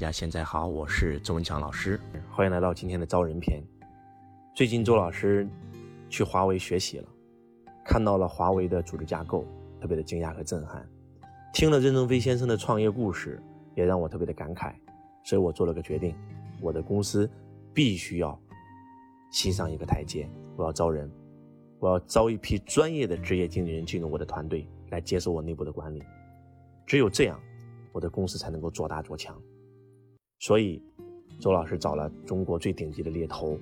大家现在好，我是周文强老师，欢迎来到今天的招人篇。最近周老师去华为学习了，看到了华为的组织架构，特别的惊讶和震撼。听了任正非先生的创业故事，也让我特别的感慨。所以我做了个决定，我的公司必须要新上一个台阶，我要招人，我要招一批专业的职业经理人进入我的团队，来接受我内部的管理。只有这样，我的公司才能够做大做强。所以，周老师找了中国最顶级的猎头，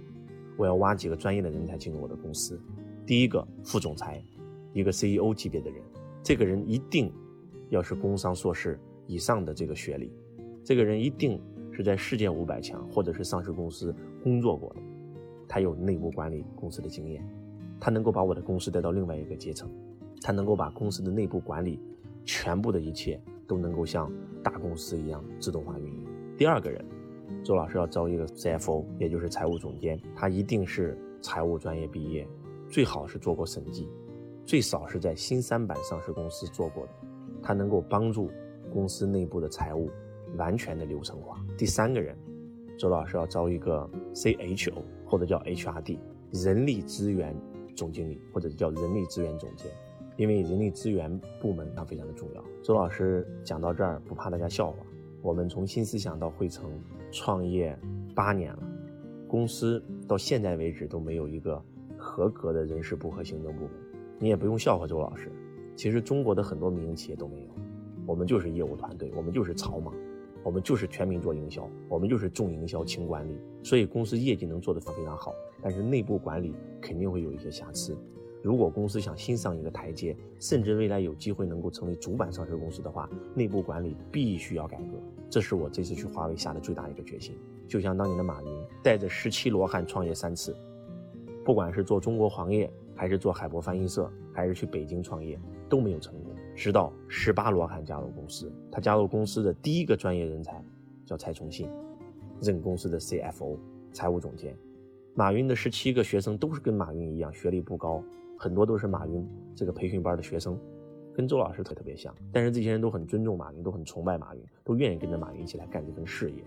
我要挖几个专业的人才进入我的公司。第一个副总裁，一个 CEO 级别的人，这个人一定要是工商硕士以上的这个学历，这个人一定是在世界五百强或者是上市公司工作过的，他有内部管理公司的经验，他能够把我的公司带到另外一个阶层，他能够把公司的内部管理全部的一切都能够像大公司一样自动化运营。第二个人，周老师要招一个 CFO，也就是财务总监，他一定是财务专业毕业，最好是做过审计，最少是在新三板上市公司做过的，他能够帮助公司内部的财务完全的流程化。第三个人，周老师要招一个 CHO 或者叫 HRD，人力资源总经理或者叫人力资源总监，因为人力资源部门它非常的重要。周老师讲到这儿，不怕大家笑话。我们从新思想到汇成创业八年了，公司到现在为止都没有一个合格的人事部和行政部门。你也不用笑话周老师，其实中国的很多民营企业都没有。我们就是业务团队，我们就是草莽，我们就是全民做营销，我们就是重营销轻管理。所以公司业绩能做得非常好，但是内部管理肯定会有一些瑕疵。如果公司想新上一个台阶，甚至未来有机会能够成为主板上市公司的话，内部管理必须要改革。这是我这次去华为下的最大一个决心。就像当年的马云带着十七罗汉创业三次，不管是做中国黄页，还是做海博翻译社，还是去北京创业，都没有成功。直到十八罗汉加入公司，他加入公司的第一个专业人才叫蔡崇信，任公司的 CFO 财务总监。马云的十七个学生都是跟马云一样，学历不高。很多都是马云这个培训班的学生，跟周老师特特别像，但是这些人都很尊重马云，都很崇拜马云，都愿意跟着马云一起来干这份事业。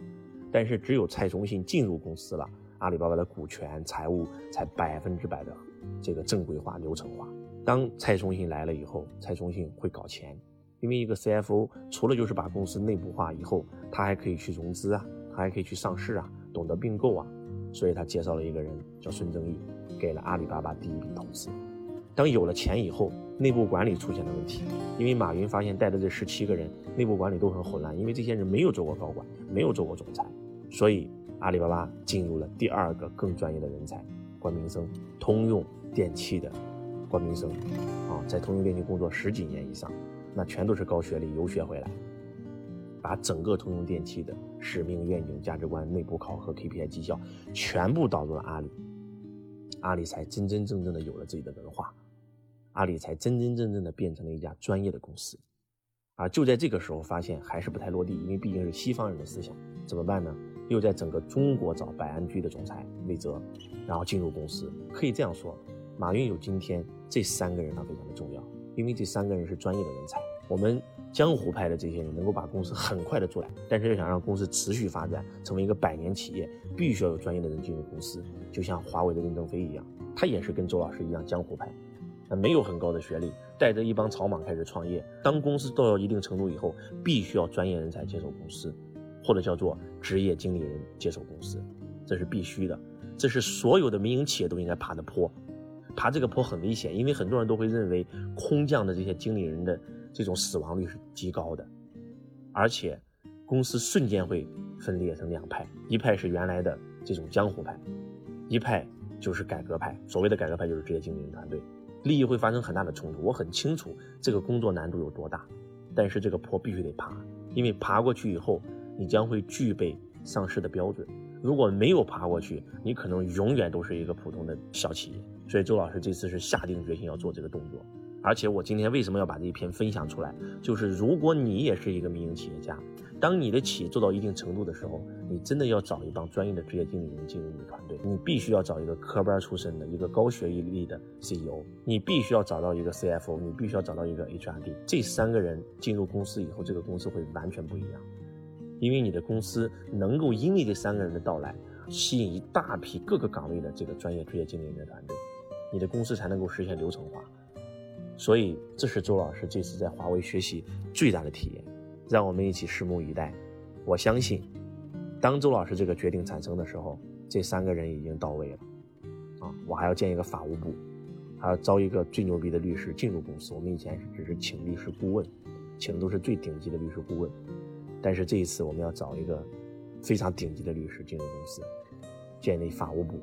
但是只有蔡崇信进入公司了，阿里巴巴的股权、财务才百分之百的这个正规化、流程化。当蔡崇信来了以后，蔡崇信会搞钱，因为一个 CFO 除了就是把公司内部化以后，他还可以去融资啊，他还可以去上市啊，懂得并购啊，所以他介绍了一个人叫孙正义，给了阿里巴巴第一笔投资。当有了钱以后，内部管理出现了问题，因为马云发现带的这十七个人内部管理都很混乱，因为这些人没有做过高管，没有做过总裁，所以阿里巴巴进入了第二个更专业的人才关明生，通用电气的关明生，啊，在通用电气工作十几年以上，那全都是高学历游学回来，把整个通用电气的使命、愿景、价值观、内部考核、KPI、绩效全部导入了阿里，阿里才真真正正的有了自己的文化。阿里才真真正正的变成了一家专业的公司，而就在这个时候，发现还是不太落地，因为毕竟是西方人的思想，怎么办呢？又在整个中国找百安居的总裁魏哲，然后进入公司。可以这样说，马云有今天这三个人，他非常的重要，因为这三个人是专业的人才。我们江湖派的这些人能够把公司很快的做来，但是要想让公司持续发展，成为一个百年企业，必须要有专业的人进入公司。就像华为的任正非一样，他也是跟周老师一样江湖派。他没有很高的学历，带着一帮草莽开始创业。当公司到了一定程度以后，必须要专业人才接手公司，或者叫做职业经理人接手公司，这是必须的。这是所有的民营企业都应该爬的坡。爬这个坡很危险，因为很多人都会认为空降的这些经理人的这种死亡率是极高的，而且公司瞬间会分裂成两派：一派是原来的这种江湖派，一派就是改革派。所谓的改革派就是职业经理人团队。利益会发生很大的冲突，我很清楚这个工作难度有多大，但是这个坡必须得爬，因为爬过去以后，你将会具备上市的标准。如果没有爬过去，你可能永远都是一个普通的小企业。所以周老师这次是下定决心要做这个动作。而且我今天为什么要把这一篇分享出来？就是如果你也是一个民营企业家，当你的企业做到一定程度的时候，你真的要找一帮专业的职业经理人进入你的团队。你必须要找一个科班出身的一个高学历的 CEO，你必须要找到一个 CFO，你必须要找到一个 HRD。这三个人进入公司以后，这个公司会完全不一样。因为你的公司能够因为这三个人的到来，吸引一大批各个岗位的这个专业职业经理人的团队，你的公司才能够实现流程化。所以，这是周老师这次在华为学习最大的体验。让我们一起拭目以待。我相信，当周老师这个决定产生的时候，这三个人已经到位了。啊，我还要建一个法务部，还要招一个最牛逼的律师进入公司。我们以前只是请律师顾问，请的都是最顶级的律师顾问。但是这一次，我们要找一个非常顶级的律师进入公司，建立法务部。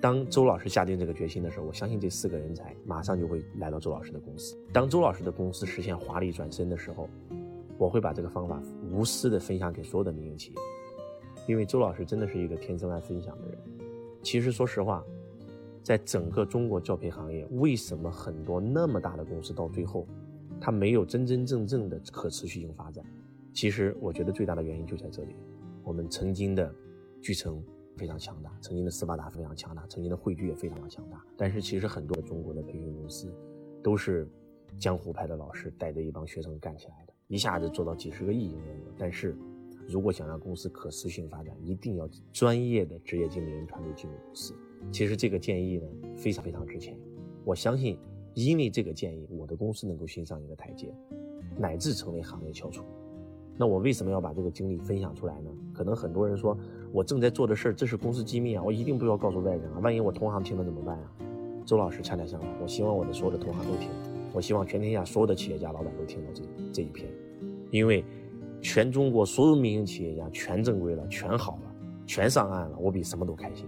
当周老师下定这个决心的时候，我相信这四个人才马上就会来到周老师的公司。当周老师的公司实现华丽转身的时候，我会把这个方法无私的分享给所有的民营企业，因为周老师真的是一个天生爱分享的人。其实说实话，在整个中国教培行业，为什么很多那么大的公司到最后，它没有真真正正的可持续性发展？其实我觉得最大的原因就在这里。我们曾经的巨城非常强大，曾经的斯巴达非常强大，曾经的汇聚也非常的强大。但是其实很多中国的培训公司，都是江湖派的老师带着一帮学生干起来的，一下子做到几十个亿营业额。但是如果想让公司可持续发展，一定要专业的职业经理人团队进入公司。其实这个建议呢非常非常值钱。我相信，因为这个建议，我的公司能够新上一个台阶，乃至成为行业翘楚。那我为什么要把这个经历分享出来呢？可能很多人说，我正在做的事儿，这是公司机密啊，我一定不要告诉外人啊，万一我同行听了怎么办啊？周老师恰恰相反，我希望我的所有的同行都听，我希望全天下所有的企业家老板都听到这这一篇，因为全中国所有民营企业家全正规了，全好了，全上岸了，我比什么都开心。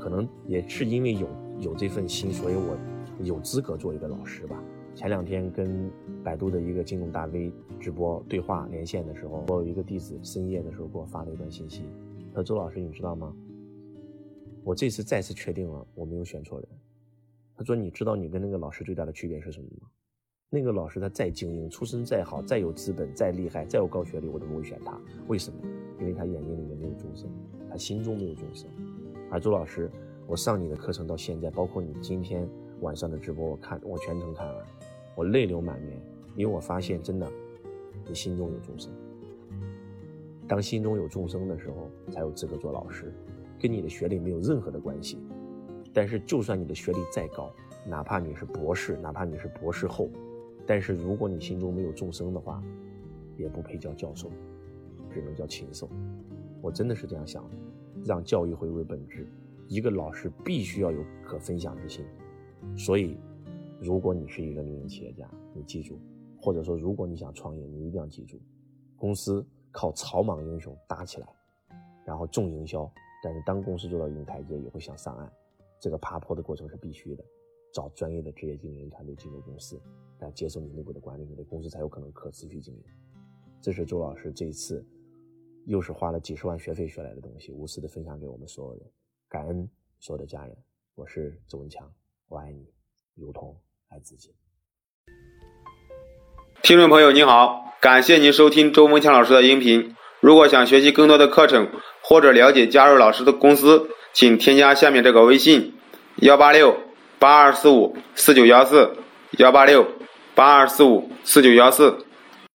可能也是因为有有这份心，所以我有资格做一个老师吧。前两天跟百度的一个金融大 V 直播对话连线的时候，我有一个弟子深夜的时候给我发了一段信息，他说：“周老师，你知道吗？我这次再次确定了我没有选错人。”他说：“你知道你跟那个老师最大的区别是什么吗？那个老师他再精英，出身再好，再有资本，再厉害，再有高学历，我都不会选他。为什么？因为他眼睛里面没有众生，他心中没有众生。而周老师，我上你的课程到现在，包括你今天晚上的直播，我看我全程看完。”我泪流满面，因为我发现真的，你心中有众生。当心中有众生的时候，才有资格做老师，跟你的学历没有任何的关系。但是，就算你的学历再高，哪怕你是博士，哪怕你是博士后，但是如果你心中没有众生的话，也不配叫教授，只能叫禽兽。我真的是这样想的，让教育回归本质，一个老师必须要有可分享之心，所以。如果你是一个民营企业家，你记住，或者说如果你想创业，你一定要记住，公司靠草莽英雄搭起来，然后重营销，但是当公司做到一定台阶，也会想上岸，这个爬坡的过程是必须的。找专业的职业经理人团队进入公司，来接受你内部的管理，你的公司才有可能可持续经营。这是周老师这一次又是花了几十万学费学来的东西，无私的分享给我们所有人，感恩所有的家人。我是周文强，我爱你，如同。爱自己。听众朋友您好，感谢您收听周文强老师的音频。如果想学习更多的课程或者了解加入老师的公司，请添加下面这个微信：幺八六八二四五四九幺四，幺八六八二四五四九幺四。